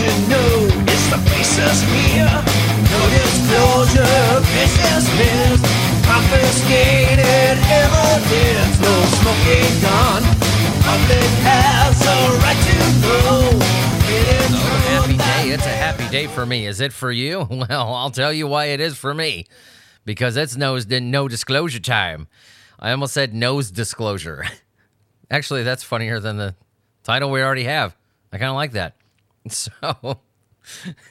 you know it's the faces here. No disclosure, business missed. Confiscated evidence, no smoking gun. Public has a right to know. It is Oh, happy day. It's a happy day for me. Is it for you? Well, I'll tell you why it is for me. Because it's nose no disclosure time. I almost said nose disclosure. Actually, that's funnier than the title we already have. I kind of like that. So,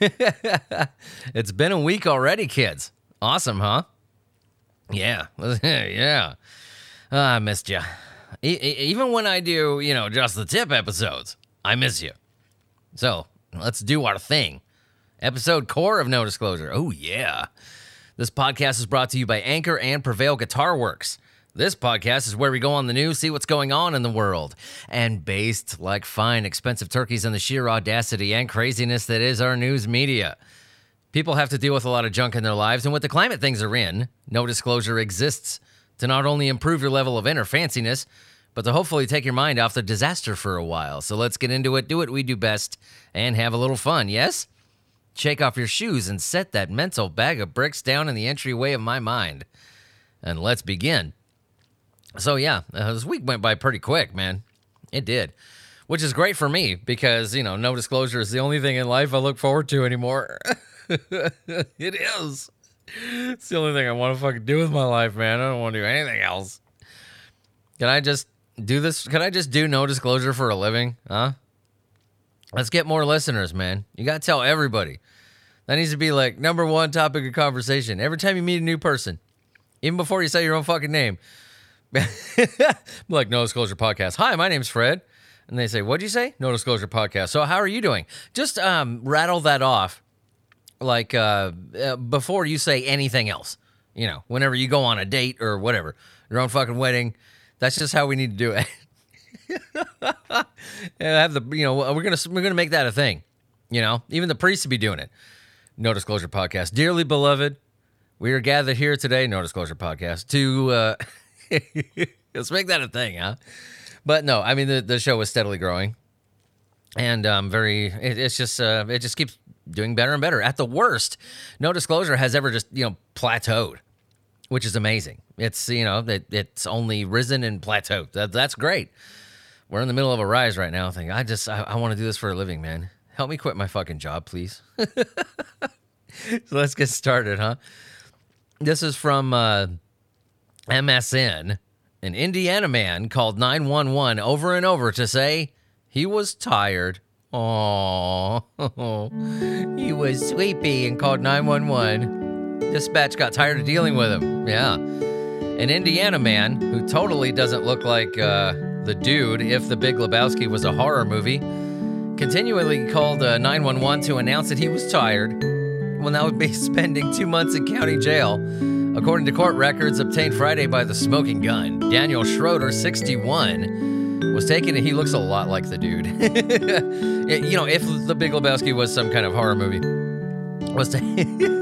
it's been a week already, kids. Awesome, huh? Yeah. yeah. Ah, I missed you. E- even when I do, you know, just the tip episodes, I miss you. So let's do our thing. Episode core of No Disclosure. Oh, yeah. This podcast is brought to you by Anchor and Prevail Guitar Works. This podcast is where we go on the news, see what's going on in the world, and based like fine, expensive turkeys on the sheer audacity and craziness that is our news media. People have to deal with a lot of junk in their lives, and with the climate things are in, no disclosure exists to not only improve your level of inner fanciness, but to hopefully take your mind off the disaster for a while. So let's get into it, do what we do best, and have a little fun, yes? Shake off your shoes and set that mental bag of bricks down in the entryway of my mind. And let's begin. So, yeah, uh, this week went by pretty quick, man. It did. Which is great for me because, you know, no disclosure is the only thing in life I look forward to anymore. it is. It's the only thing I want to fucking do with my life, man. I don't want to do anything else. Can I just do this? Can I just do no disclosure for a living? Huh? Let's get more listeners, man. You got to tell everybody. That needs to be like number one topic of conversation. Every time you meet a new person, even before you say your own fucking name, like No Disclosure Podcast. Hi, my name's Fred. And they say, What'd you say? No Disclosure Podcast. So, how are you doing? Just um, rattle that off like uh, uh, before you say anything else. You know, whenever you go on a date or whatever, your own fucking wedding. That's just how we need to do it. and have the you know we're gonna we're gonna make that a thing. You know, even the priests to be doing it. No disclosure podcast, dearly beloved. We are gathered here today. No disclosure podcast to uh, let's make that a thing, huh? But no, I mean the the show is steadily growing, and um, very it, it's just uh, it just keeps doing better and better. At the worst, no disclosure has ever just you know plateaued, which is amazing. It's you know it, it's only risen and plateaued. That, that's great. We're in the middle of a rise right now. Thinking I just I, I want to do this for a living, man. Help me quit my fucking job, please. so let's get started, huh? This is from uh, MSN. An Indiana man called 911 over and over to say he was tired. Aww. he was sleepy and called 911. Dispatch got tired of dealing with him. Yeah. An Indiana man who totally doesn't look like uh, the dude if The Big Lebowski was a horror movie continually called uh, 911 to announce that he was tired. Well, now would be spending two months in county jail. According to court records obtained Friday by the smoking gun, Daniel Schroeder, 61, was taken. He looks a lot like the dude. you know, if The Big Lebowski was some kind of horror movie, was ta-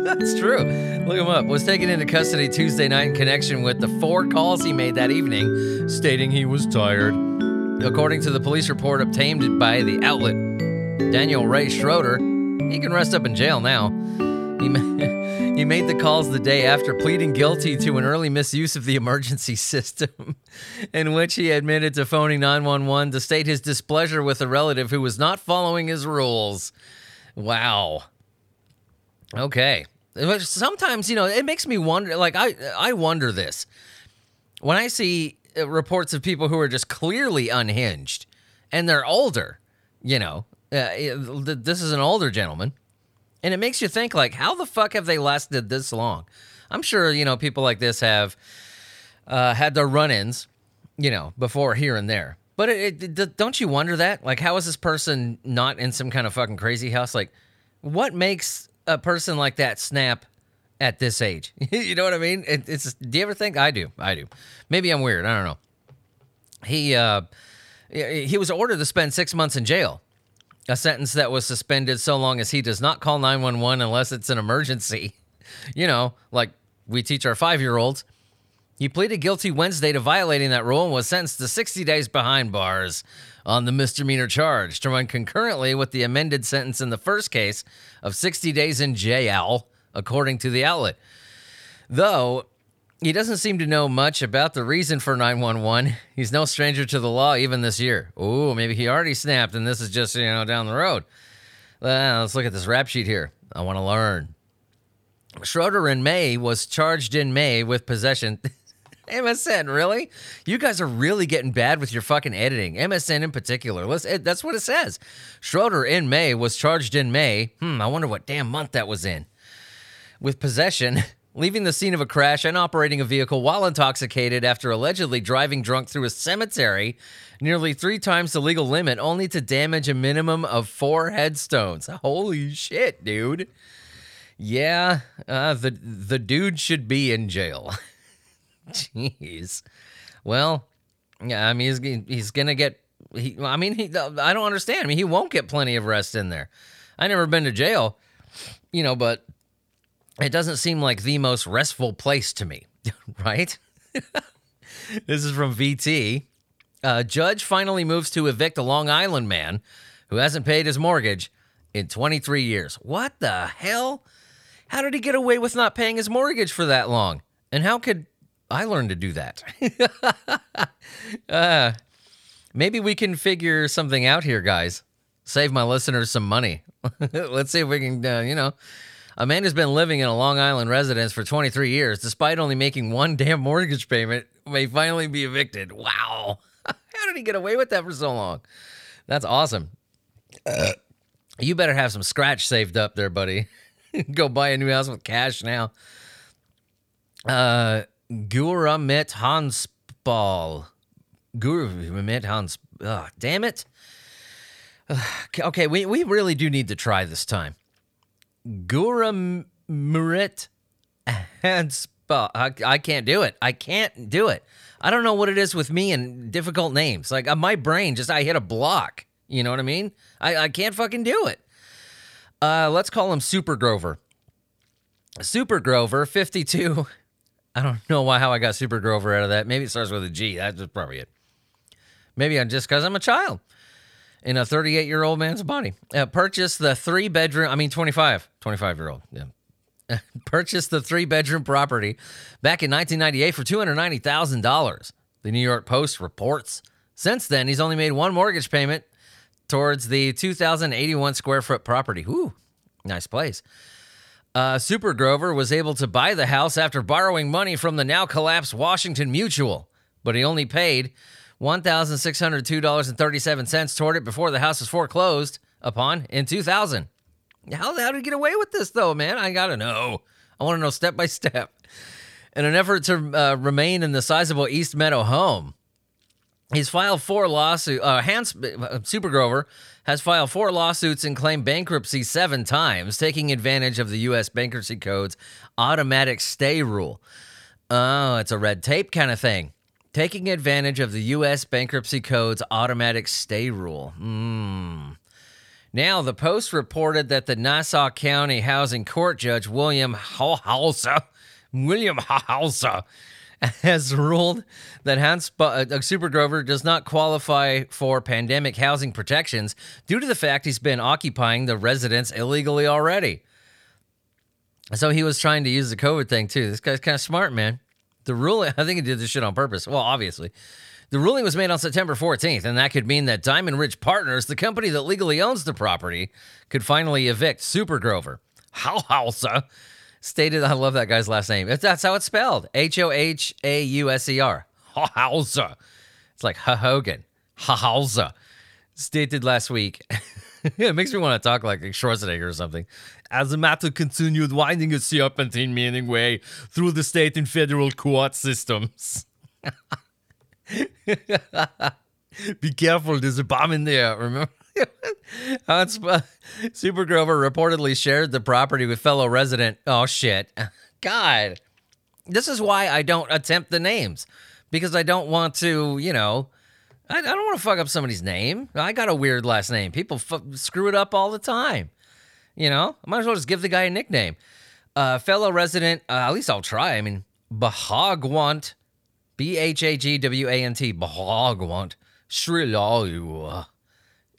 that's true. Look him up. Was taken into custody Tuesday night in connection with the four calls he made that evening, stating he was tired. According to the police report obtained by the outlet, Daniel Ray Schroeder, he can rest up in jail now. He, he made the calls the day after pleading guilty to an early misuse of the emergency system, in which he admitted to phoning 911 to state his displeasure with a relative who was not following his rules. Wow. Okay. Sometimes, you know, it makes me wonder like I I wonder this. When I see uh, reports of people who are just clearly unhinged and they're older, you know, uh, this is an older gentleman. And it makes you think like how the fuck have they lasted this long? I'm sure, you know, people like this have uh, had their run-ins, you know, before here and there. But it, it- don't you wonder that? Like, how is this person not in some kind of fucking crazy house? Like, what makes a person like that snap at this age? you know what I mean? It, it's. Do you ever think I do? I do. Maybe I'm weird. I don't know. He uh, he was ordered to spend six months in jail, a sentence that was suspended so long as he does not call 911 unless it's an emergency. You know, like we teach our five year olds He pleaded guilty Wednesday to violating that rule and was sentenced to 60 days behind bars on the misdemeanor charge to run concurrently with the amended sentence in the first case of 60 days in jail, according to the outlet. Though he doesn't seem to know much about the reason for 911. He's no stranger to the law even this year. Oh, maybe he already snapped and this is just, you know, down the road. Let's look at this rap sheet here. I want to learn. Schroeder in May was charged in May with possession. MSN, really? You guys are really getting bad with your fucking editing. MSN in particular. Let's, it, that's what it says. Schroeder in May was charged in May. Hmm, I wonder what damn month that was in. With possession, leaving the scene of a crash and operating a vehicle while intoxicated after allegedly driving drunk through a cemetery nearly three times the legal limit, only to damage a minimum of four headstones. Holy shit, dude. Yeah, uh, the the dude should be in jail. Jeez. Well, yeah, I mean he's he's gonna get. He, I mean, he. I don't understand. I mean, he won't get plenty of rest in there. I never been to jail, you know, but it doesn't seem like the most restful place to me, right? this is from VT. A judge finally moves to evict a Long Island man who hasn't paid his mortgage in 23 years. What the hell? How did he get away with not paying his mortgage for that long? And how could I learn to do that? uh, maybe we can figure something out here, guys. Save my listeners some money. Let's see if we can, uh, you know. Amanda's been living in a Long Island residence for 23 years, despite only making one damn mortgage payment, may finally be evicted. Wow. How did he get away with that for so long? That's awesome. Uh, you better have some scratch saved up there, buddy. Go buy a new house with cash now. Uh, Guramit Hanspal. Guramit Hans. Damn it. okay, we, we really do need to try this time. Guramit Hanspal. I, I can't do it. I can't do it. I don't know what it is with me and difficult names. Like uh, my brain just, I hit a block. You know what I mean? I, I can't fucking do it. Uh, let's call him Super Grover. Super Grover, 52. I don't know why how I got Super Grover out of that. Maybe it starts with a G. That's probably it. Maybe I'm just because I'm a child in a 38 year old man's body. Uh, purchased the three bedroom, I mean, 25, 25 year old. Yeah. purchased the three bedroom property back in 1998 for $290,000. The New York Post reports. Since then, he's only made one mortgage payment towards the 2,081 square foot property. Ooh, nice place. Uh, Super Grover was able to buy the house after borrowing money from the now collapsed Washington Mutual, but he only paid $1,602.37 toward it before the house was foreclosed upon in 2000. How, how did he get away with this, though, man? I gotta know. I wanna know step by step. In an effort to uh, remain in the sizable East Meadow home, He's filed four lawsuits. Uh, Hans uh, Super Grover has filed four lawsuits and claimed bankruptcy seven times, taking advantage of the U.S. Bankruptcy Code's automatic stay rule. Oh, it's a red tape kind of thing. Taking advantage of the U.S. Bankruptcy Code's automatic stay rule. Hmm. Now, the Post reported that the Nassau County Housing Court Judge William Hauser, William Hauser, has ruled that Hans uh, Super Grover does not qualify for pandemic housing protections due to the fact he's been occupying the residence illegally already. So he was trying to use the COVID thing too. This guy's kind of smart, man. The ruling, I think he did this shit on purpose. Well, obviously. The ruling was made on September 14th, and that could mean that Diamond Ridge Partners, the company that legally owns the property, could finally evict Super Grover. How, stated, I love that guy's last name. That's how it's spelled H O H A U S E R. Hauser. It's like Hogan. Hauser. Stated last week. it makes me want to talk like Schwarzenegger or something. As the matter continued winding its serpentine meaning way through the state and federal court systems. Be careful, there's a bomb in there, remember? Super Grover reportedly shared the property with fellow resident. Oh shit. God. This is why I don't attempt the names. Because I don't want to, you know, I, I don't want to fuck up somebody's name. I got a weird last name. People f- screw it up all the time. You know, I might as well just give the guy a nickname. Uh, fellow resident, uh, at least I'll try. I mean, Bahagwant B H A G W A N T. Bhagwant. Shrilayu.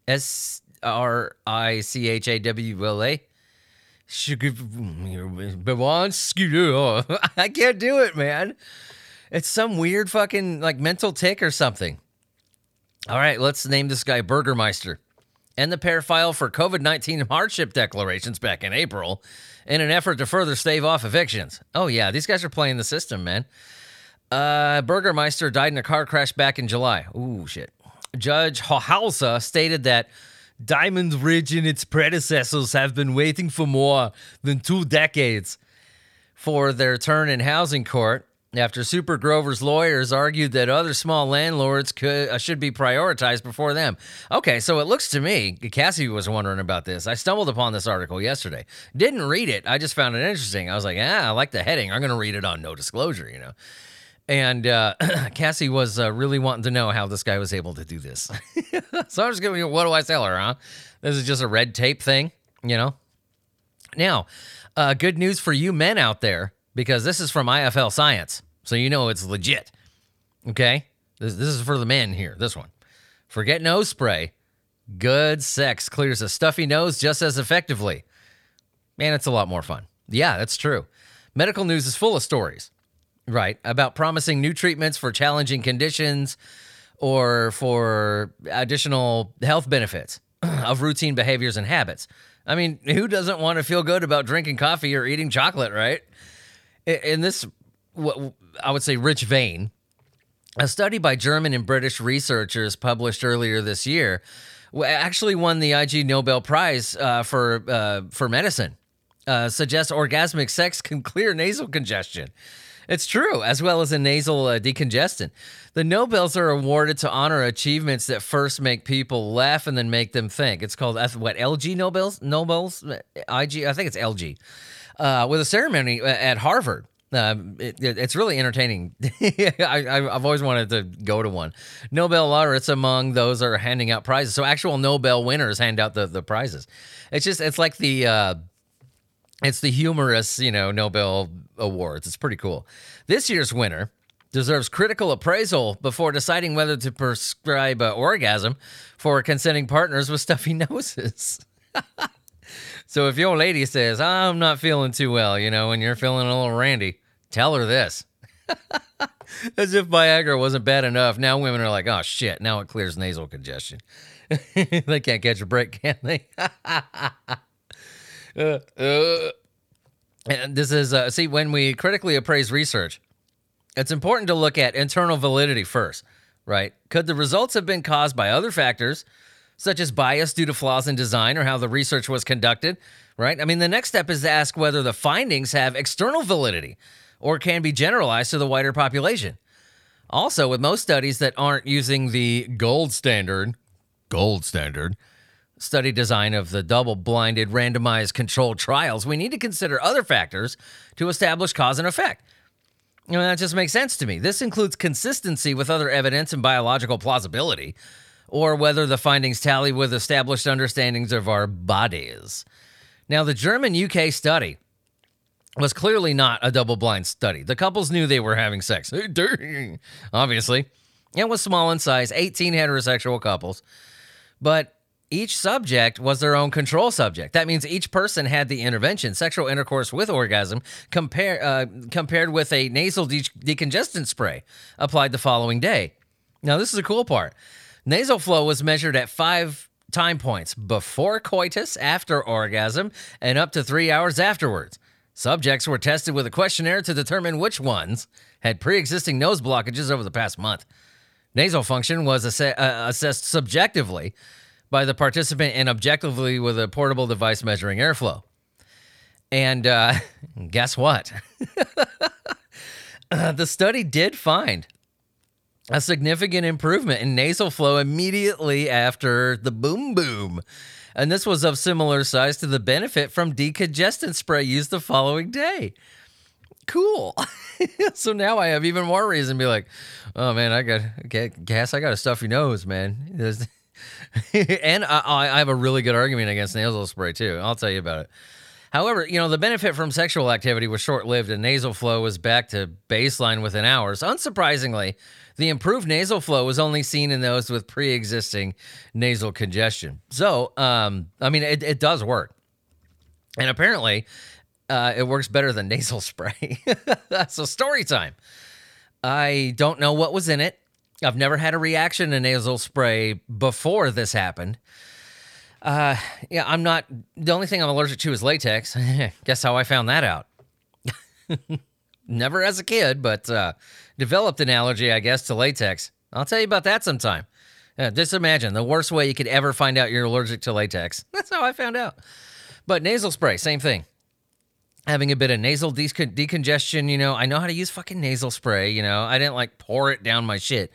S R I C H A W L A. I can't do it, man. It's some weird fucking like mental tick or something. All right, let's name this guy Burgermeister. And the pair filed for COVID 19 hardship declarations back in April in an effort to further stave off evictions. Oh, yeah, these guys are playing the system, man. Uh, Burgermeister died in a car crash back in July. Ooh, shit. Judge Hohauser stated that Diamond Ridge and its predecessors have been waiting for more than two decades for their turn in housing court after Super Grover's lawyers argued that other small landlords could uh, should be prioritized before them. Okay, so it looks to me, Cassie was wondering about this. I stumbled upon this article yesterday. Didn't read it. I just found it interesting. I was like, ah, I like the heading. I'm going to read it on no disclosure, you know. And uh, Cassie was uh, really wanting to know how this guy was able to do this. so I'm just going, to, what do I tell her, huh? This is just a red tape thing, you know? Now, uh, good news for you men out there because this is from IFL Science. So you know it's legit. Okay? This, this is for the men here. This one. Forget nose spray. Good sex clears a stuffy nose just as effectively. Man, it's a lot more fun. Yeah, that's true. Medical news is full of stories, right? About promising new treatments for challenging conditions or for additional health benefits of routine behaviors and habits. I mean, who doesn't want to feel good about drinking coffee or eating chocolate, right? In this, what I would say, rich vein, a study by German and British researchers published earlier this year actually won the IG Nobel Prize uh, for uh, for medicine. Uh, suggests orgasmic sex can clear nasal congestion. It's true, as well as a nasal uh, decongestant. The Nobels are awarded to honor achievements that first make people laugh and then make them think. It's called what LG Nobels? Nobels? IG? I think it's LG. Uh, with a ceremony at Harvard. Uh, it, it, it's really entertaining. I, have always wanted to go to one. Nobel laureates among those are handing out prizes. So actual Nobel winners hand out the, the prizes. It's just it's like the uh, it's the humorous you know Nobel awards. It's pretty cool. This year's winner deserves critical appraisal before deciding whether to prescribe uh, orgasm for consenting partners with stuffy noses. So if your lady says, I'm not feeling too well, you know, and you're feeling a little randy, tell her this. As if Viagra wasn't bad enough. Now women are like, oh shit, now it clears nasal congestion. they can't catch a break, can they? uh, uh. And this is, uh, see, when we critically appraise research, it's important to look at internal validity first, right? Could the results have been caused by other factors? Such as bias due to flaws in design or how the research was conducted, right? I mean, the next step is to ask whether the findings have external validity or can be generalized to the wider population. Also, with most studies that aren't using the gold standard, gold standard, study design of the double blinded randomized controlled trials, we need to consider other factors to establish cause and effect. I mean, that just makes sense to me. This includes consistency with other evidence and biological plausibility or whether the findings tally with established understandings of our bodies. Now, the German UK study was clearly not a double blind study. The couples knew they were having sex, obviously. It was small in size, 18 heterosexual couples, but each subject was their own control subject. That means each person had the intervention, sexual intercourse with orgasm, compare, uh, compared with a nasal de- decongestant spray applied the following day. Now, this is the cool part. Nasal flow was measured at five time points before coitus, after orgasm, and up to three hours afterwards. Subjects were tested with a questionnaire to determine which ones had pre existing nose blockages over the past month. Nasal function was ass- uh, assessed subjectively by the participant and objectively with a portable device measuring airflow. And uh, guess what? uh, the study did find a significant improvement in nasal flow immediately after the boom boom. And this was of similar size to the benefit from decongestant spray used the following day. Cool. so now I have even more reason to be like, oh man, I got gas. I got a stuffy nose, man. and I, I have a really good argument against nasal spray too. I'll tell you about it. However, you know, the benefit from sexual activity was short lived and nasal flow was back to baseline within hours. Unsurprisingly, the improved nasal flow was only seen in those with pre existing nasal congestion. So, um, I mean, it, it does work. And apparently, uh, it works better than nasal spray. so, story time. I don't know what was in it. I've never had a reaction to nasal spray before this happened. Uh, yeah, I'm not. The only thing I'm allergic to is latex. Guess how I found that out? Never as a kid, but uh, developed an allergy, I guess, to latex. I'll tell you about that sometime. Uh, just imagine the worst way you could ever find out you're allergic to latex. That's how I found out. But nasal spray, same thing. Having a bit of nasal de- decongestion, you know, I know how to use fucking nasal spray, you know, I didn't like pour it down my shit.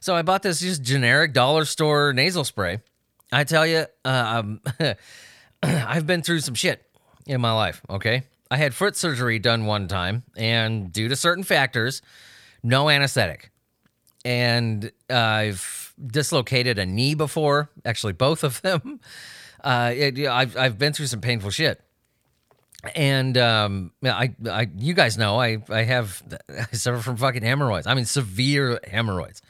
So I bought this just generic dollar store nasal spray I tell you, uh, I've been through some shit in my life. Okay. I had foot surgery done one time, and due to certain factors, no anesthetic. And uh, I've dislocated a knee before, actually, both of them. Uh, it, I've, I've been through some painful shit. And um, I, I, you guys know I, I have I suffer from fucking hemorrhoids. I mean, severe hemorrhoids.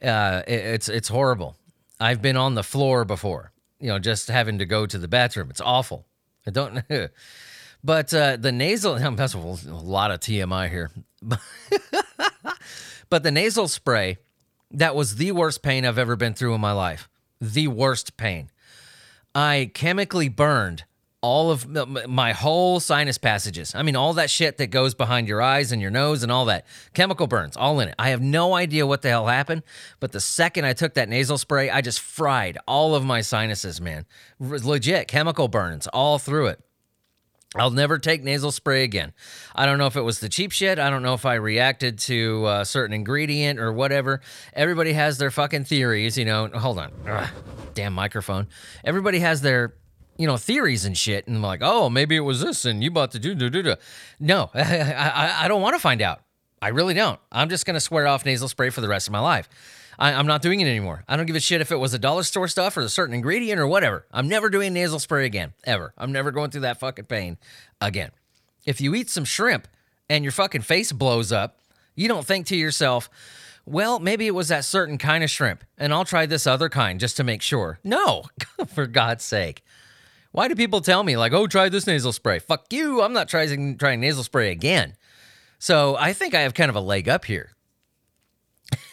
Uh, it, it's it's horrible. I've been on the floor before, you know, just having to go to the bathroom. It's awful. I don't know. But uh, the nasal, that's a lot of TMI here. but the nasal spray, that was the worst pain I've ever been through in my life. The worst pain. I chemically burned all of my whole sinus passages. I mean, all that shit that goes behind your eyes and your nose and all that chemical burns, all in it. I have no idea what the hell happened, but the second I took that nasal spray, I just fried all of my sinuses, man. Legit chemical burns all through it. I'll never take nasal spray again. I don't know if it was the cheap shit. I don't know if I reacted to a certain ingredient or whatever. Everybody has their fucking theories, you know. Hold on. Ugh, damn microphone. Everybody has their you know, theories and shit, and like, oh, maybe it was this, and you bought the do do do do. No, I, I, I don't want to find out. I really don't. I'm just gonna swear off nasal spray for the rest of my life. I, am not doing it anymore. I don't give a shit if it was a dollar store stuff or a certain ingredient or whatever. I'm never doing nasal spray again, ever. I'm never going through that fucking pain again. If you eat some shrimp and your fucking face blows up, you don't think to yourself, well, maybe it was that certain kind of shrimp, and I'll try this other kind just to make sure. No, for God's sake. Why do people tell me like, "Oh, try this nasal spray"? Fuck you! I'm not trying trying nasal spray again. So I think I have kind of a leg up here.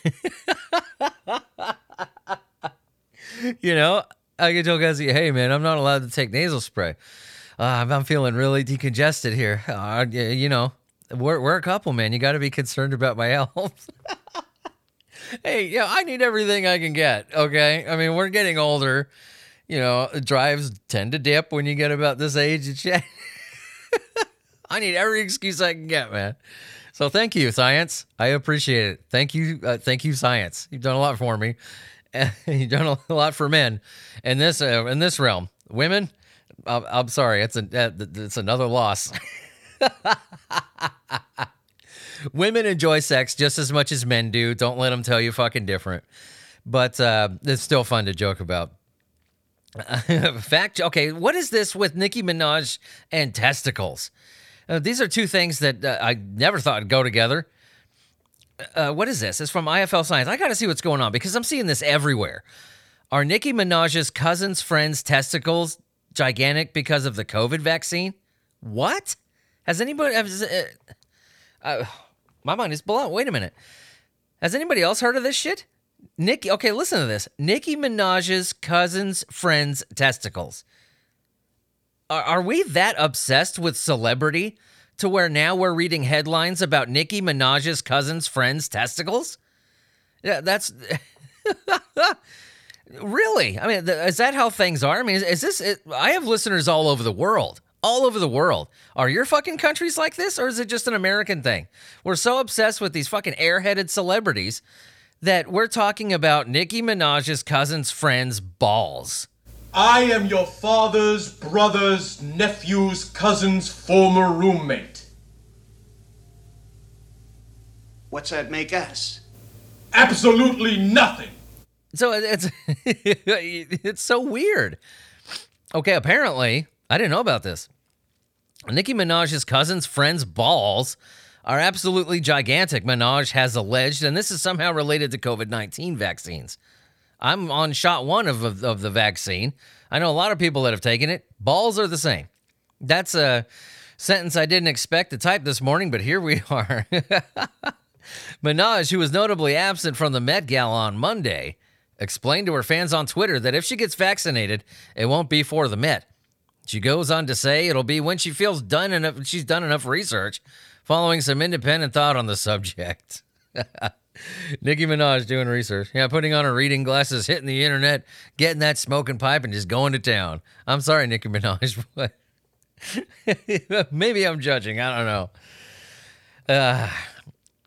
you know, I can tell guys, "Hey, man, I'm not allowed to take nasal spray. Uh, I'm feeling really decongested here. Uh, you know, we're we're a couple, man. You got to be concerned about my health." hey, yeah, I need everything I can get. Okay, I mean, we're getting older you know, drives tend to dip when you get about this age. I need every excuse I can get, man. So thank you, science. I appreciate it. Thank you, uh, thank you, science. You've done a lot for me. You've done a lot for men in this uh, in this realm. Women, I'm, I'm sorry, it's a uh, it's another loss. Women enjoy sex just as much as men do. Don't let them tell you fucking different. But uh, it's still fun to joke about. Fact. Okay, what is this with Nicki Minaj and testicles? Uh, these are two things that uh, I never thought would go together. Uh, what is this? It's from IFL Science. I got to see what's going on because I'm seeing this everywhere. Are Nicki Minaj's cousin's friends' testicles gigantic because of the COVID vaccine? What? Has anybody? Has, uh, uh, my mind is blown. Wait a minute. Has anybody else heard of this shit? Nicki, okay, listen to this. Nicki Minaj's cousin's friend's testicles. Are, are we that obsessed with celebrity to where now we're reading headlines about Nicki Minaj's cousin's friend's testicles? Yeah, that's really. I mean, is that how things are? I mean, is, is this? It, I have listeners all over the world all over the world. Are your fucking countries like this, or is it just an American thing? We're so obsessed with these fucking airheaded celebrities that we're talking about Nicki Minaj's cousin's friend's balls. I am your father's brother's nephew's cousin's former roommate. What's that make us? Absolutely nothing. So uh, it's it's so weird. Okay, apparently, I didn't know about this. Nicki Minaj's cousin's friend's balls are absolutely gigantic, Minaj has alleged, and this is somehow related to COVID 19 vaccines. I'm on shot one of, of, of the vaccine. I know a lot of people that have taken it. Balls are the same. That's a sentence I didn't expect to type this morning, but here we are. Minaj, who was notably absent from the Met Gala on Monday, explained to her fans on Twitter that if she gets vaccinated, it won't be for the Met. She goes on to say it'll be when she feels done enough she's done enough research following some independent thought on the subject. Nicki Minaj doing research. Yeah, putting on her reading glasses, hitting the internet, getting that smoking pipe, and just going to town. I'm sorry, Nicki Minaj, but maybe I'm judging. I don't know. Uh,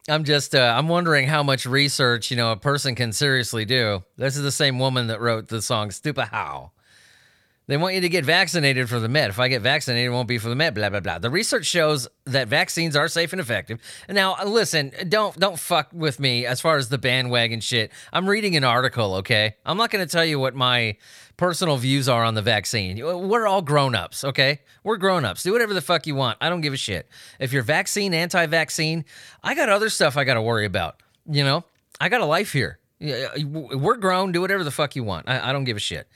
I'm just, uh, I'm wondering how much research, you know, a person can seriously do. This is the same woman that wrote the song Stupid How. They want you to get vaccinated for the Met. If I get vaccinated, it won't be for the Met. Blah blah blah. The research shows that vaccines are safe and effective. Now, uh, listen, don't don't fuck with me as far as the bandwagon shit. I'm reading an article, okay? I'm not going to tell you what my personal views are on the vaccine. Uh, we're all grown ups, okay? We're grown ups. Do whatever the fuck you want. I don't give a shit. If you're vaccine, anti-vaccine, I got other stuff I got to worry about. You know, I got a life here. We're grown. Do whatever the fuck you want. I, I don't give a shit.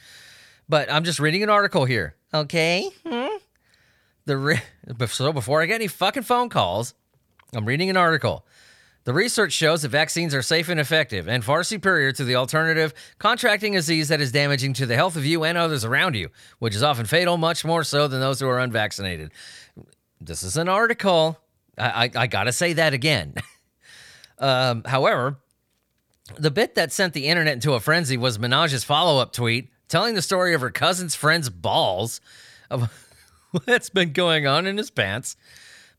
But I'm just reading an article here. Okay. Hmm? The re- so before I get any fucking phone calls, I'm reading an article. The research shows that vaccines are safe and effective and far superior to the alternative, contracting a disease that is damaging to the health of you and others around you, which is often fatal, much more so than those who are unvaccinated. This is an article. I, I, I gotta say that again. um, however, the bit that sent the internet into a frenzy was Minaj's follow up tweet telling the story of her cousin's friend's balls, of what's been going on in his pants.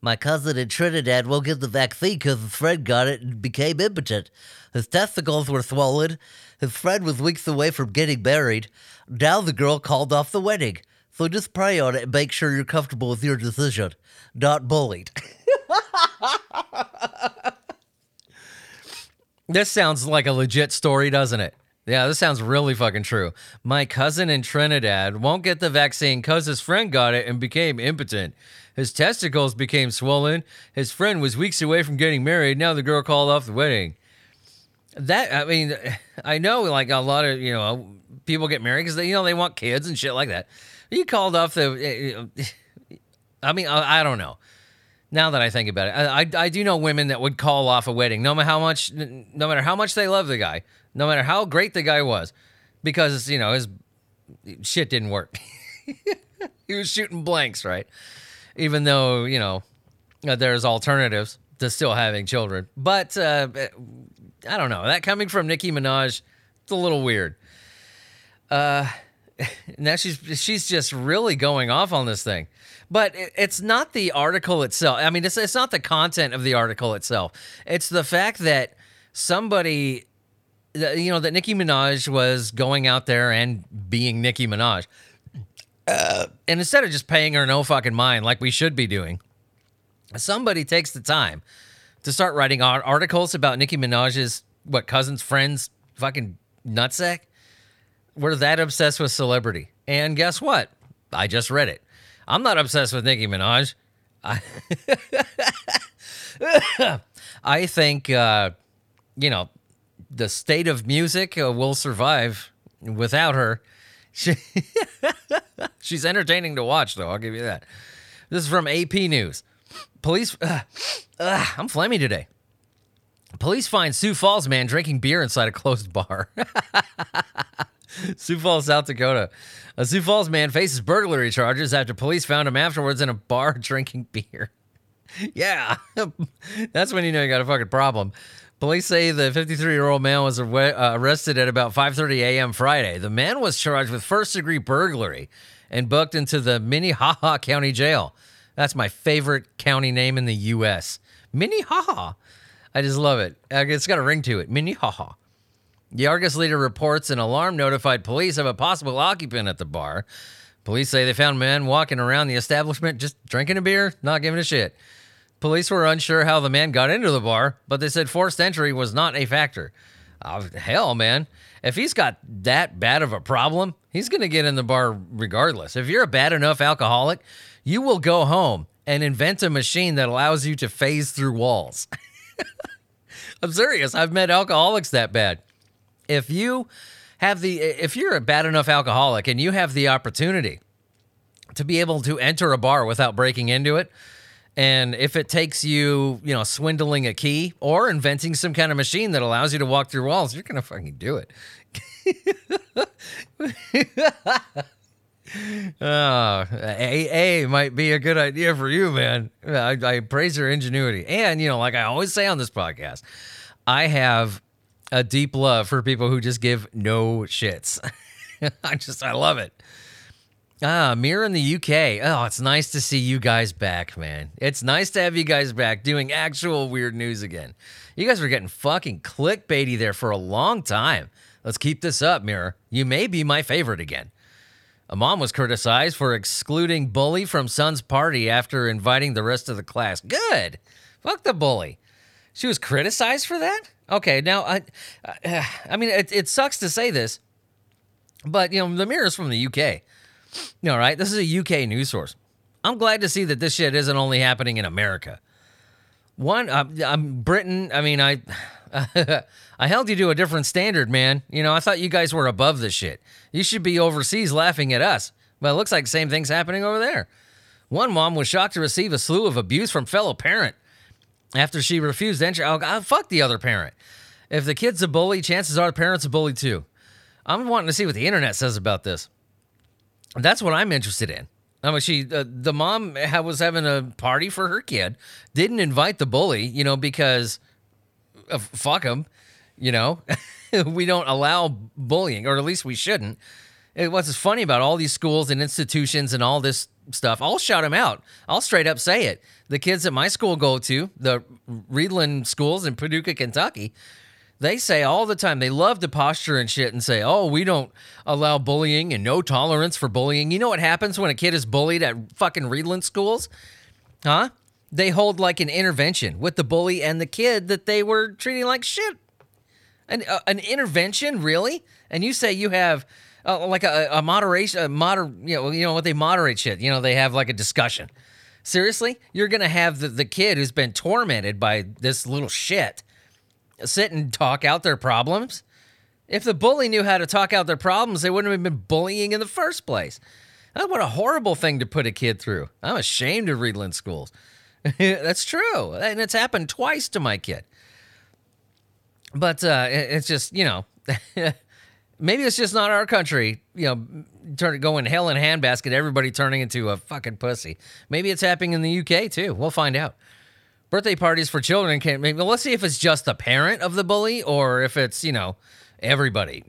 My cousin in Trinidad won't get the vaccine because his friend got it and became impotent. His testicles were swollen. His friend was weeks away from getting married. Now the girl called off the wedding. So just pray on it and make sure you're comfortable with your decision. Not bullied. this sounds like a legit story, doesn't it? Yeah, this sounds really fucking true. My cousin in Trinidad won't get the vaccine because his friend got it and became impotent. His testicles became swollen. His friend was weeks away from getting married. Now the girl called off the wedding. That I mean, I know like a lot of you know people get married because they you know they want kids and shit like that. You called off the. Eh, eh, I mean, I, I don't know. Now that I think about it, I, I, I do know women that would call off a wedding, no matter how much, no matter how much they love the guy, no matter how great the guy was, because you know his shit didn't work. he was shooting blanks, right? Even though you know uh, there's alternatives to still having children, but uh, I don't know. That coming from Nicki Minaj, it's a little weird. Uh, now she's she's just really going off on this thing, but it, it's not the article itself. I mean, it's it's not the content of the article itself. It's the fact that somebody you know that Nicki Minaj was going out there and being Nicki Minaj, uh, and instead of just paying her no fucking mind like we should be doing, somebody takes the time to start writing articles about Nicki Minaj's what cousins, friends, fucking nutsack. We're that obsessed with celebrity, and guess what? I just read it. I'm not obsessed with Nicki Minaj. I, I think, uh, you know, the state of music uh, will survive without her. She, she's entertaining to watch, though. I'll give you that. This is from AP News. Police. Uh, uh, I'm flaming today. Police find Sioux Falls man drinking beer inside a closed bar. Sioux Falls, South Dakota. A Sioux Falls man faces burglary charges after police found him afterwards in a bar drinking beer. yeah, that's when you know you got a fucking problem. Police say the 53 year old man was uh, arrested at about 5:30 a.m. Friday. The man was charged with first degree burglary and booked into the Minnehaha County Jail. That's my favorite county name in the U.S. Minnehaha. I just love it. It's got a ring to it. Minnehaha. The Argus leader reports an alarm notified police of a possible occupant at the bar. Police say they found men walking around the establishment just drinking a beer, not giving a shit. Police were unsure how the man got into the bar, but they said forced entry was not a factor. Oh, hell, man. If he's got that bad of a problem, he's going to get in the bar regardless. If you're a bad enough alcoholic, you will go home and invent a machine that allows you to phase through walls. I'm serious. I've met alcoholics that bad. If you have the if you're a bad enough alcoholic and you have the opportunity to be able to enter a bar without breaking into it, and if it takes you, you know, swindling a key or inventing some kind of machine that allows you to walk through walls, you're gonna fucking do it. Ah, oh, AA might be a good idea for you, man. I, I praise your ingenuity. And, you know, like I always say on this podcast, I have a deep love for people who just give no shits. I just, I love it. Ah, Mirror in the UK. Oh, it's nice to see you guys back, man. It's nice to have you guys back doing actual weird news again. You guys were getting fucking clickbaity there for a long time. Let's keep this up, Mirror. You may be my favorite again. A mom was criticized for excluding bully from son's party after inviting the rest of the class. Good. Fuck the bully. She was criticized for that? Okay, now I I mean it, it sucks to say this, but you know, the mirror's from the UK. Know, right? This is a UK news source. I'm glad to see that this shit isn't only happening in America. One, I'm, I'm Britain. I mean, I I held you to a different standard, man. You know, I thought you guys were above this shit. You should be overseas laughing at us. But it looks like same thing's happening over there. One mom was shocked to receive a slew of abuse from fellow parent after she refused entry. Oh, God, fuck the other parent. If the kid's a bully, chances are the parent's a bully too. I'm wanting to see what the internet says about this. That's what I'm interested in. I mean, she, uh, the mom was having a party for her kid, didn't invite the bully, you know, because uh, fuck him, you know. we don't allow bullying, or at least we shouldn't. And what's funny about all these schools and institutions and all this stuff, I'll shout them out. I'll straight up say it. The kids at my school go to, the Reidland schools in Paducah, Kentucky, they say all the time, they love to posture and shit and say, oh, we don't allow bullying and no tolerance for bullying. You know what happens when a kid is bullied at fucking Reidland schools? Huh? They hold like an intervention with the bully and the kid that they were treating like shit. An, uh, an intervention, really? And you say you have uh, like a, a moderation, a moder, you know, you know what they moderate shit. You know, they have like a discussion. Seriously, you're gonna have the, the kid who's been tormented by this little shit sit and talk out their problems. If the bully knew how to talk out their problems, they wouldn't have been bullying in the first place. Oh, what a horrible thing to put a kid through. I'm ashamed of Reidland schools. That's true. And it's happened twice to my kid. But uh, it's just, you know, maybe it's just not our country, you know, turn going hell in handbasket, everybody turning into a fucking pussy. Maybe it's happening in the UK too. We'll find out. Birthday parties for children can maybe let's see if it's just the parent of the bully or if it's, you know, everybody.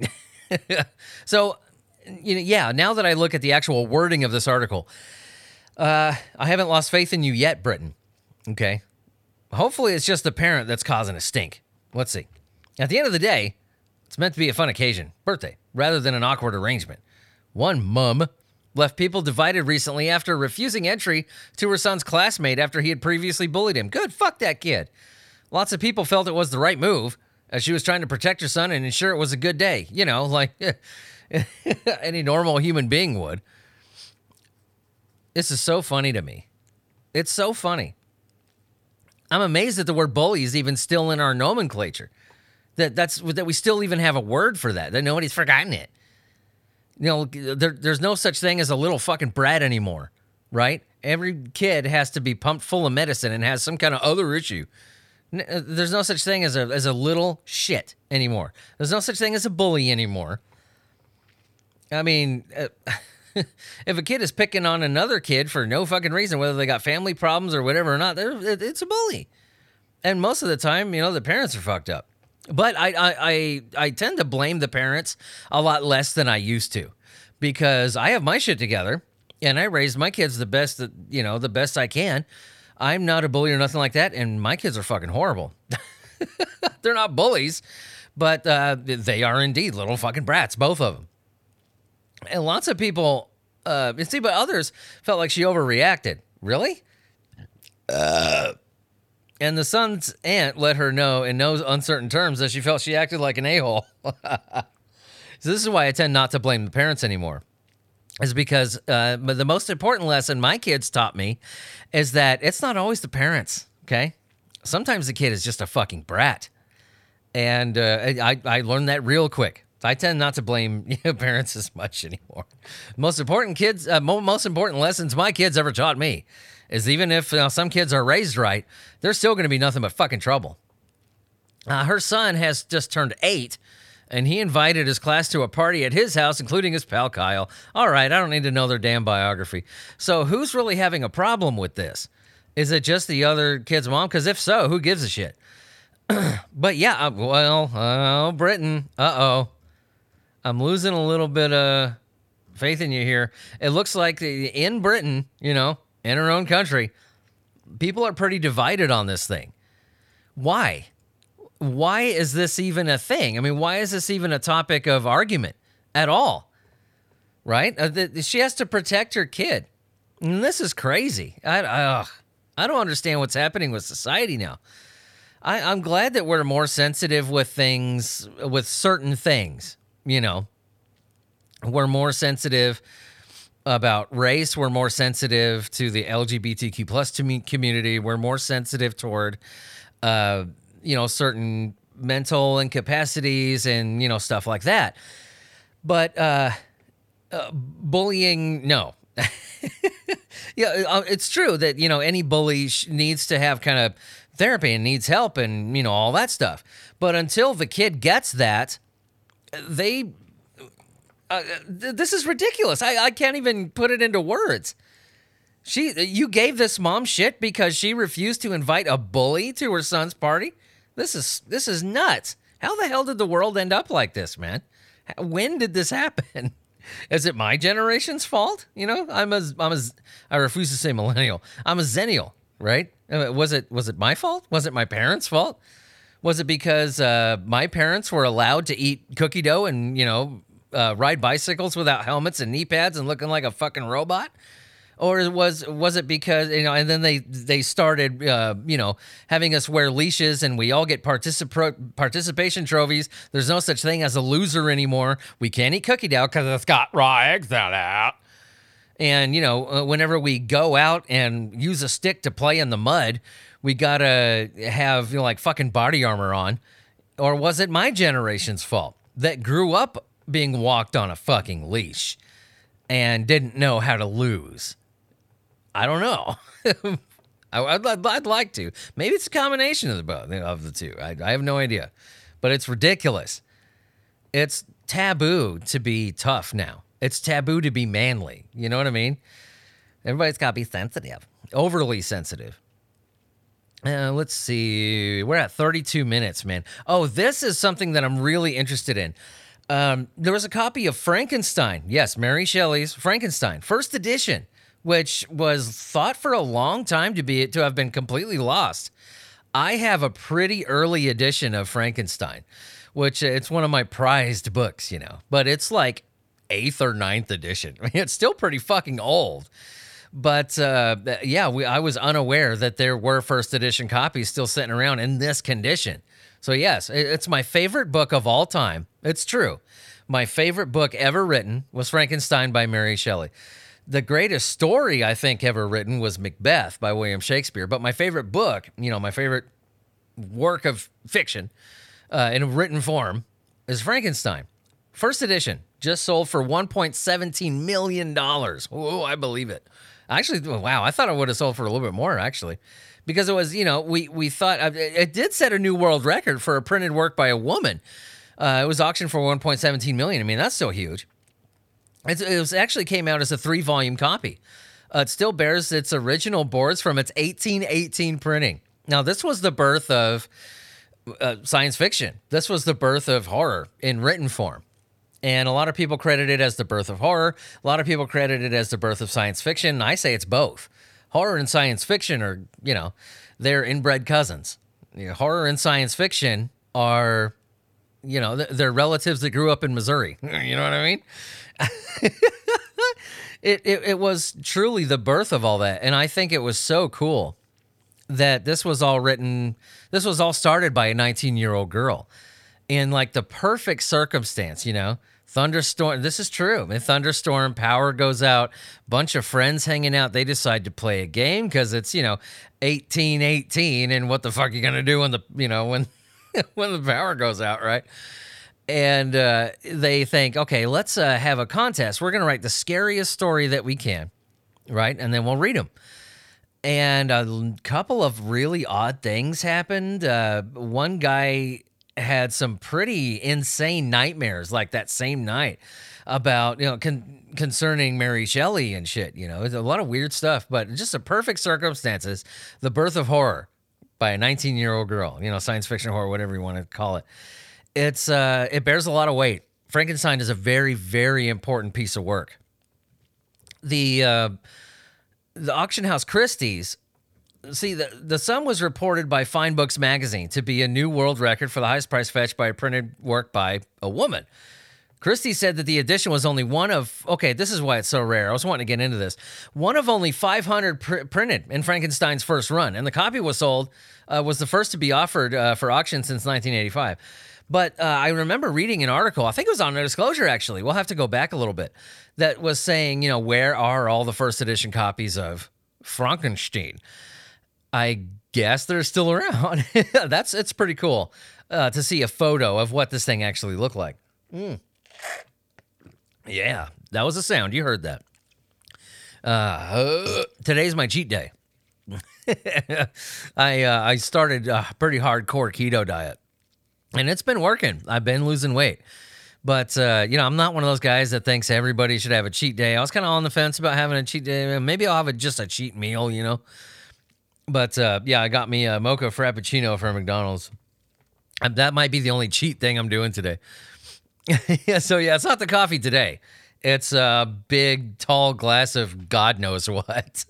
so, you know, yeah, now that I look at the actual wording of this article, uh, I haven't lost faith in you yet, Britain. Okay. Hopefully it's just the parent that's causing a stink. Let's see. At the end of the day, it's meant to be a fun occasion, birthday, rather than an awkward arrangement. One mum left people divided recently after refusing entry to her son's classmate after he had previously bullied him. Good, fuck that kid. Lots of people felt it was the right move as she was trying to protect her son and ensure it was a good day. You know, like any normal human being would. This is so funny to me. It's so funny. I'm amazed that the word bully is even still in our nomenclature. That that's that we still even have a word for that. That nobody's forgotten it. You know, there, there's no such thing as a little fucking brat anymore, right? Every kid has to be pumped full of medicine and has some kind of other issue. Uh, There's no such thing as a as a little shit anymore. There's no such thing as a bully anymore. I mean, uh, if a kid is picking on another kid for no fucking reason, whether they got family problems or whatever or not, it's a bully. And most of the time, you know, the parents are fucked up. But I, I, I, I tend to blame the parents a lot less than I used to, because I have my shit together, and I raised my kids the best that you know, the best I can. I'm not a bully or nothing like that, and my kids are fucking horrible. They're not bullies, but uh, they are indeed little fucking brats, both of them. And lots of people, uh, see, but others felt like she overreacted. Really? And the son's aunt let her know in no uncertain terms that she felt she acted like an a hole. so, this is why I tend not to blame the parents anymore. is because uh, but the most important lesson my kids taught me is that it's not always the parents. Okay, sometimes the kid is just a fucking brat, and uh, I I learned that real quick. I tend not to blame parents as much anymore. Most important kids, uh, mo- most important lessons my kids ever taught me is even if uh, some kids are raised right, they're still going to be nothing but fucking trouble. Uh, her son has just turned eight, and he invited his class to a party at his house, including his pal Kyle. All right, I don't need to know their damn biography. So, who's really having a problem with this? Is it just the other kid's mom? Because if so, who gives a shit? but yeah, uh, well, oh, Britain, uh oh. I'm losing a little bit of faith in you here. It looks like in Britain, you know, in our own country, people are pretty divided on this thing. Why? Why is this even a thing? I mean, why is this even a topic of argument at all? Right? Uh, she has to protect her kid. And this is crazy. I, I. I don't understand what's happening with society now. I, I'm glad that we're more sensitive with things, with certain things, you know. We're more sensitive about race. We're more sensitive to the LGBTQ plus commu- community. We're more sensitive toward, uh, you know, certain mental incapacities and you know stuff like that. But uh, uh, bullying, no. yeah, uh, it's true that you know any bully needs to have kind of therapy and needs help and you know all that stuff. But until the kid gets that, they uh, th- this is ridiculous. I, I can't even put it into words. She, you gave this mom shit because she refused to invite a bully to her son's party. This is this is nuts. How the hell did the world end up like this, man? When did this happen? Is it my generation's fault? You know, I'm a, I'm a, I refuse to say millennial. I'm a xennial, right? Uh, Was it, was it my fault? Was it my parents' fault? Was it because uh, my parents were allowed to eat cookie dough and you know uh, ride bicycles without helmets and knee pads and looking like a fucking robot? Or was was it because you know? And then they they started uh, you know having us wear leashes and we all get particip- participation trophies. There's no such thing as a loser anymore. We can't eat cookie dough because it's got raw eggs in it. And you know, uh, whenever we go out and use a stick to play in the mud, we gotta have you know like fucking body armor on. Or was it my generation's fault that grew up being walked on a fucking leash and didn't know how to lose? I don't know. I, I'd, I'd, I'd like to. Maybe it's a combination of the both of the two. I, I have no idea, but it's ridiculous. It's taboo to be tough now. It's taboo to be manly. You know what I mean? Everybody's got to be sensitive, overly sensitive. Uh, let's see. We're at 32 minutes, man. Oh, this is something that I'm really interested in. Um, there was a copy of Frankenstein. Yes, Mary Shelley's Frankenstein, first edition, which was thought for a long time to be to have been completely lost. I have a pretty early edition of Frankenstein, which uh, it's one of my prized books, you know, but it's like eighth or ninth edition. I mean, it's still pretty fucking old. But uh, yeah, we, I was unaware that there were first edition copies still sitting around in this condition. So, yes, it's my favorite book of all time. It's true. My favorite book ever written was Frankenstein by Mary Shelley. The greatest story I think ever written was Macbeth by William Shakespeare. But my favorite book, you know, my favorite work of fiction uh, in written form is Frankenstein. First edition just sold for $1.17 million. Oh, I believe it. Actually, wow, I thought it would have sold for a little bit more, actually. Because it was, you know, we, we thought uh, it did set a new world record for a printed work by a woman. Uh, it was auctioned for 1.17 million. I mean, that's so huge. It's, it was actually came out as a three volume copy. Uh, it still bears its original boards from its 1818 printing. Now, this was the birth of uh, science fiction. This was the birth of horror in written form. And a lot of people credit it as the birth of horror. A lot of people credit it as the birth of science fiction. I say it's both. Horror and science fiction are, you know, they're inbred cousins. You know, horror and science fiction are, you know, th- they're relatives that grew up in Missouri. You know what I mean? it, it it was truly the birth of all that, and I think it was so cool that this was all written. This was all started by a 19 year old girl in like the perfect circumstance. You know, Thunderstorm. This is true. I mean, thunderstorm, power goes out, bunch of friends hanging out. They decide to play a game because it's, you know, 18 18 and what the fuck are you to do when the, you know, when when the power goes out, right? And uh, they think, okay, let's uh, have a contest. We're to write the scariest story that we can, right? And then we'll read them. And a couple of really odd things happened. Uh, one guy had some pretty insane nightmares, like that same night, about you know con- concerning Mary Shelley and shit. You know, it's a lot of weird stuff, but just the perfect circumstances. The birth of horror by a 19 year old girl. You know, science fiction horror, whatever you want to call it. It's uh, it bears a lot of weight. Frankenstein is a very, very important piece of work. The uh, the auction house Christie's. See, the the sum was reported by Fine Books magazine to be a new world record for the highest price fetched by a printed work by a woman. Christie said that the edition was only one of, okay, this is why it's so rare. I was wanting to get into this. One of only 500 pr- printed in Frankenstein's first run. And the copy was sold, uh, was the first to be offered uh, for auction since 1985. But uh, I remember reading an article, I think it was on No Disclosure actually. We'll have to go back a little bit, that was saying, you know, where are all the first edition copies of Frankenstein? I guess they're still around. That's it's pretty cool uh, to see a photo of what this thing actually looked like. Yeah, that was a sound. You heard that. Uh, today's my cheat day. I uh, I started a pretty hardcore keto diet, and it's been working. I've been losing weight, but uh, you know I'm not one of those guys that thinks everybody should have a cheat day. I was kind of on the fence about having a cheat day. Maybe I'll have a, just a cheat meal, you know. But uh, yeah, I got me a mocha frappuccino from McDonald's. And that might be the only cheat thing I'm doing today. yeah, so yeah, it's not the coffee today. It's a big, tall glass of God knows what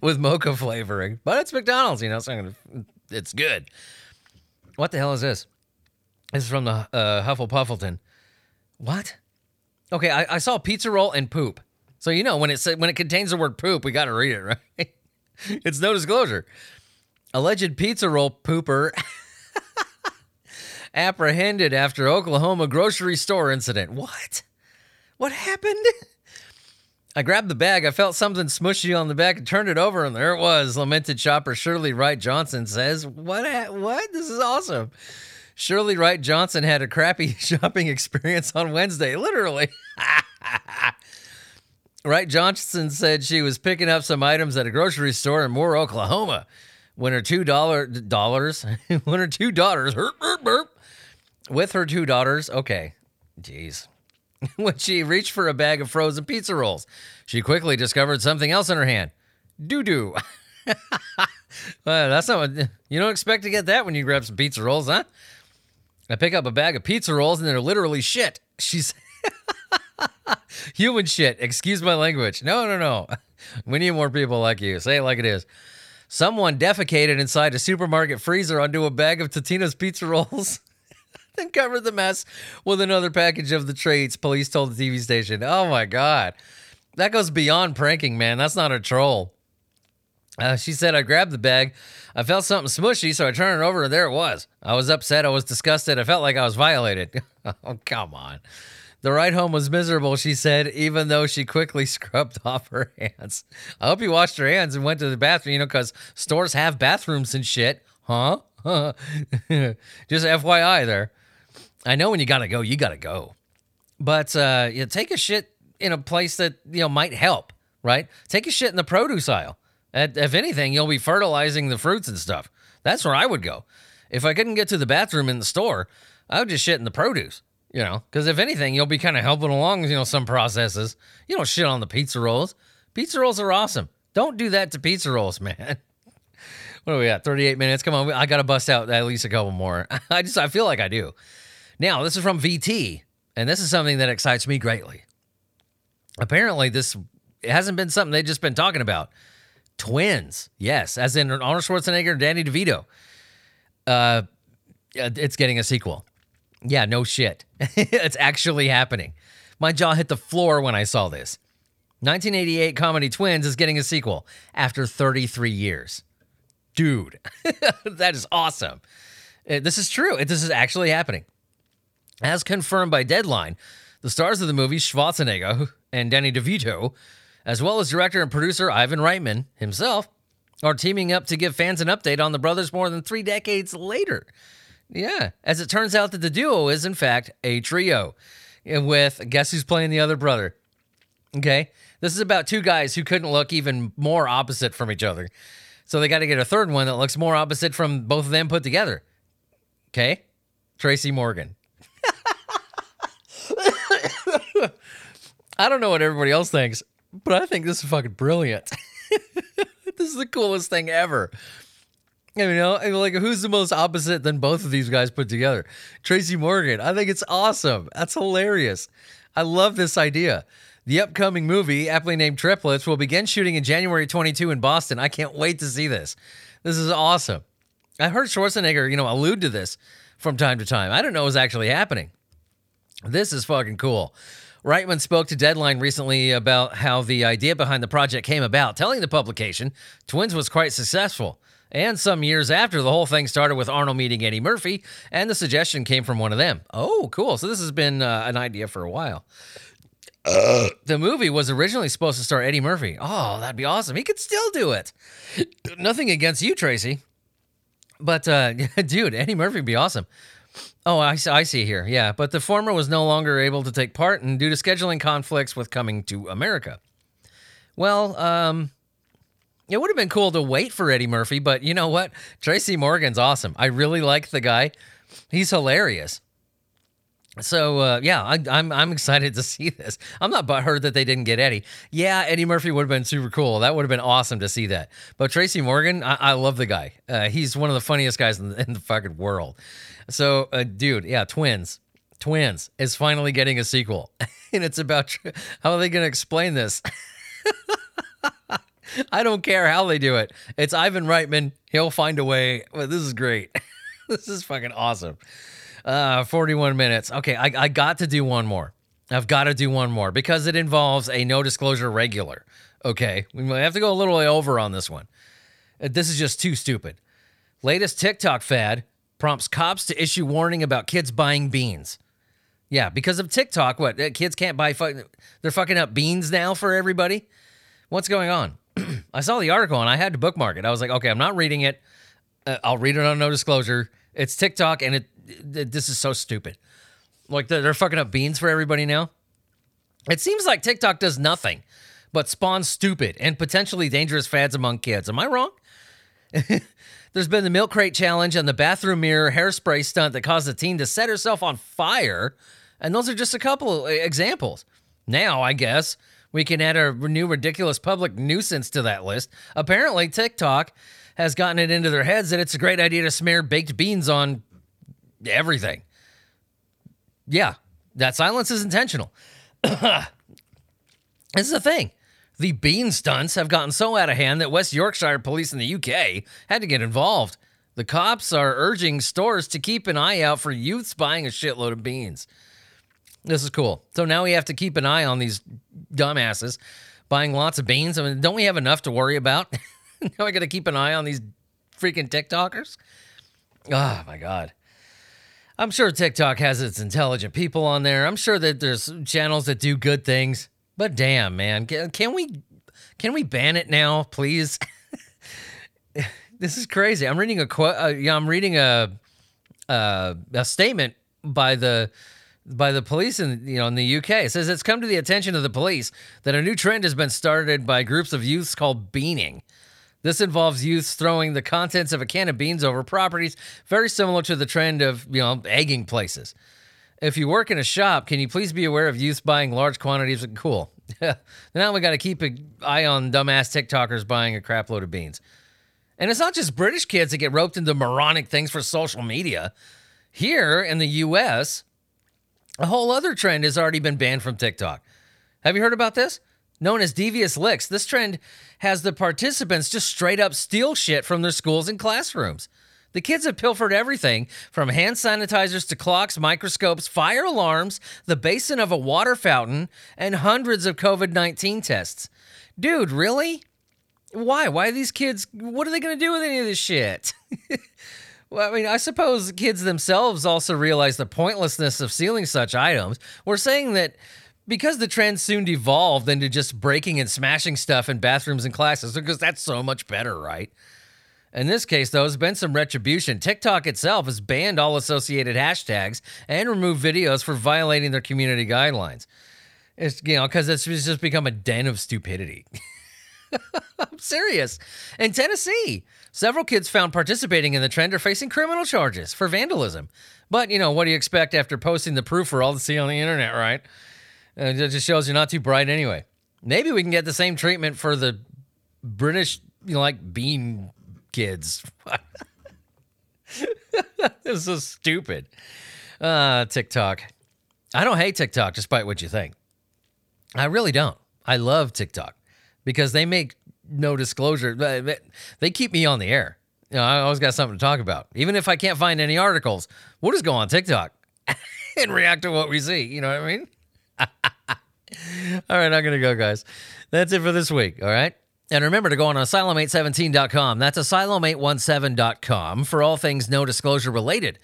with mocha flavoring. But it's McDonald's, you know, so gonna, it's good. What the hell is this? This is from the uh, Huffle Puffleton. What? Okay, I, I saw pizza roll and poop. So you know when it when it contains the word poop, we got to read it, right? it's no disclosure. Alleged pizza roll pooper apprehended after Oklahoma grocery store incident. What? What happened? I grabbed the bag. I felt something smushy on the back and turned it over, and there it was. Lamented shopper Shirley Wright Johnson says, "What? ha- What? This is awesome." Shirley Wright Johnson had a crappy shopping experience on Wednesday, literally. Wright Johnson said she was picking up some items at a grocery store in Moore, Oklahoma, when her two dollar dollars, when her two daughters, herp, herp, burp, with her two daughters, okay, jeez, when she reached for a bag of frozen pizza rolls, she quickly discovered something else in her hand, doo doo. Well, that's not what you don't expect to get that when you grab some pizza rolls, huh? I pick up a bag of pizza rolls and they're literally shit. She's human shit. Excuse my language. No, no, no. We need more people like you. Say it like it is. Someone defecated inside a supermarket freezer onto a bag of Totino's pizza rolls. then covered the mess with another package of the treats, police told the TV station. Oh my God. That goes beyond pranking, man. That's not a troll. Uh, she said, I grabbed the bag. I felt something smushy, so I turned it over, and there it was. I was upset. I was disgusted. I felt like I was violated. oh, come on. The ride home was miserable, she said, even though she quickly scrubbed off her hands. I hope you washed your hands and went to the bathroom, you know, because stores have bathrooms and shit. Huh? Just FYI there. I know when you gotta go, you gotta go. But uh, you take a shit in a place that, you know, might help, right? Take a shit in the produce aisle. And if anything, you'll be fertilizing the fruits and stuff. That's where I would go. If I couldn't get to the bathroom in the store, I would just shit in the produce, you know, because if anything, you'll be kind of helping along, you know, some processes. You don't shit on the pizza rolls. Pizza rolls are awesome. Don't do that to pizza rolls, man. What are we at? 38 minutes. Come on. I got to bust out at least a couple more. I just, I feel like I do. Now, this is from VT, and this is something that excites me greatly. Apparently, this it hasn't been something they've just been talking about. Twins, yes, as in Arnold Schwarzenegger and Danny DeVito. Uh, it's getting a sequel. Yeah, no shit. it's actually happening. My jaw hit the floor when I saw this. 1988 comedy Twins is getting a sequel after 33 years. Dude, that is awesome. Uh, This is true. This is actually happening. As confirmed by Deadline, The stars of the movie, Schwarzenegger and Danny DeVito, as well as director and producer Ivan Reitman himself, are teaming up to give fans an update on the brothers more than three decades later. Yeah, as it turns out that the duo is, in fact, a trio eh, with guess who's playing the other brother? Okay. This is about two guys who couldn't look even more opposite from each other. So they got to get a third one that looks more opposite from both of them put together. Okay. Tracy Morgan. I don't know what everybody else thinks, but I think this is fucking brilliant. this is the coolest thing ever. You know, like who's the most opposite than both of these guys put together? Tracy Morgan. I think it's awesome. That's hilarious. I love this idea. The upcoming movie, aptly named Triplets, will begin shooting in January 22 in Boston. I can't wait to see this. This is awesome. I heard Schwarzenegger, you know, allude to this from time to time. I didn't know was actually happening. This is fucking cool. Reitman spoke to Deadline recently about how the idea behind the project came about, telling the publication Twins was quite successful. And some years after, the whole thing started with Arnold meeting Eddie Murphy, and the suggestion came from one of them. Oh, cool. So this has been uh, an idea for a while. the movie was originally supposed to star Eddie Murphy. Oh, that'd be awesome. He could still do it. Nothing against you, Tracy. But, uh, dude, Eddie Murphy would be awesome. Oh, I, see- I see here. Yeah, but the former was no longer able to take part and due to scheduling conflicts with coming to America. Well, um, it would have been cool to wait for Eddie Murphy, but you know what? Tracy Morgan's awesome. I really like the guy. He's hilarious. So uh, yeah, I, I'm I'm excited to see this. I'm not butthurt that they didn't get Eddie. Yeah, Eddie Murphy would have been super cool. That would have been awesome to see that. But Tracy Morgan, I, I love the guy. Uh, he's one of the funniest guys in the, in the fucking world. So, uh, dude, yeah, twins, twins is finally getting a sequel, and it's about how are they going to explain this. I don't care how they do it. It's Ivan Reitman. He'll find a way. Well, this is great. this is fucking awesome. Uh, 41 minutes. Okay, I, I got to do one more. I've got to do one more because it involves a no disclosure regular. Okay, we might have to go a little way over on this one. Uh, This is just too stupid. Latest TikTok fad prompts cops to issue warning about kids buying beans. Yeah, because of TikTok, what uh, kids can't buy? Fuck, they're fucking up beans now for everybody. What's going on? I saw the article and I had to bookmark it. I was like, okay, I'm not reading it. Uh, I'll read it on no disclosure. It's TikTok, and it, it this is so stupid. Like they're, they're fucking up beans for everybody now. It seems like TikTok does nothing but spawn stupid and potentially dangerous fads among kids. Am I wrong? There's been the milk crate challenge and the bathroom mirror hairspray stunt that caused a teen to set herself on fire. And those are just a couple examples. Now, I guess we can add a new ridiculous public nuisance to that list. Apparently, TikTok has gotten it into their heads that it's a great idea to smear baked beans on everything. Yeah, that silence is intentional. This is the thing. The bean stunts have gotten so out of hand that West Yorkshire police in the UK had to get involved. The cops are urging stores to keep an eye out for youths buying a shitload of beans. This is cool. So now we have to keep an eye on these dumbasses buying lots of beans. I mean, don't we have enough to worry about? now I got to keep an eye on these freaking TikTokers. Oh my god. I'm sure TikTok has its intelligent people on there. I'm sure that there's channels that do good things. But damn, man, can, we can we ban it now, please? this is crazy. I'm reading a quote. Uh, yeah, I'm reading a uh, a statement by the by the police in you know in the UK. It says it's come to the attention of the police that a new trend has been started by groups of youths called beaning. This involves youths throwing the contents of a can of beans over properties, very similar to the trend of you know egging places. If you work in a shop, can you please be aware of youths buying large quantities of cool? now we got to keep an eye on dumbass TikTokers buying a crap load of beans. And it's not just British kids that get roped into moronic things for social media. Here in the US, a whole other trend has already been banned from TikTok. Have you heard about this? Known as devious licks, this trend has the participants just straight up steal shit from their schools and classrooms. The kids have pilfered everything from hand sanitizers to clocks, microscopes, fire alarms, the basin of a water fountain, and hundreds of COVID 19 tests. Dude, really? Why? Why are these kids? What are they going to do with any of this shit? Well, I mean, I suppose kids themselves also realize the pointlessness of sealing such items. We're saying that because the trend soon devolved into just breaking and smashing stuff in bathrooms and classes, because that's so much better, right? In this case, though, there's been some retribution. TikTok itself has banned all associated hashtags and removed videos for violating their community guidelines. It's, you know, because it's just become a den of stupidity. I'm serious. In Tennessee, several kids found participating in the trend are facing criminal charges for vandalism. But, you know, what do you expect after posting the proof for all to see on the internet, right? Uh, it just shows you're not too bright anyway. Maybe we can get the same treatment for the British, you know, like bean kids. this is stupid. Uh, TikTok. I don't hate TikTok, despite what you think. I really don't. I love TikTok because they make no disclosure. They keep me on the air. You know, I always got something to talk about. Even if I can't find any articles, we'll just go on TikTok and react to what we see. You know what I mean? all right, I'm going to go, guys. That's it for this week. All right. And remember to go on asylum817.com. That's asylum817.com for all things no disclosure related.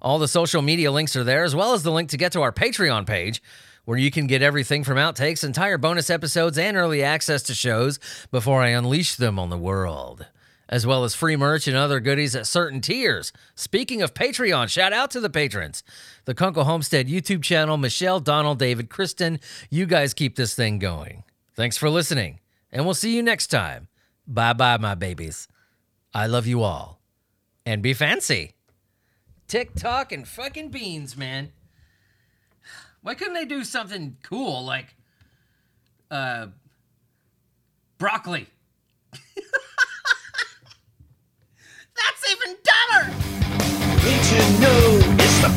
All the social media links are there, as well as the link to get to our Patreon page, where you can get everything from outtakes, entire bonus episodes, and early access to shows before I unleash them on the world, as well as free merch and other goodies at certain tiers. Speaking of Patreon, shout out to the patrons. The Kunkel Homestead YouTube channel, Michelle, Donald, David, Kristen, you guys keep this thing going. Thanks for listening, and we'll see you next time. Bye bye, my babies. I love you all. And be fancy. TikTok and fucking beans, man. Why couldn't they do something cool like uh, broccoli? That's even dumber! Did you know it's the?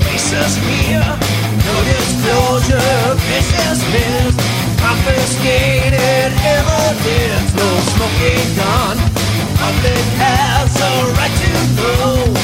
No disclosure. Confiscated evidence, no smoking gun. Public has a right to know.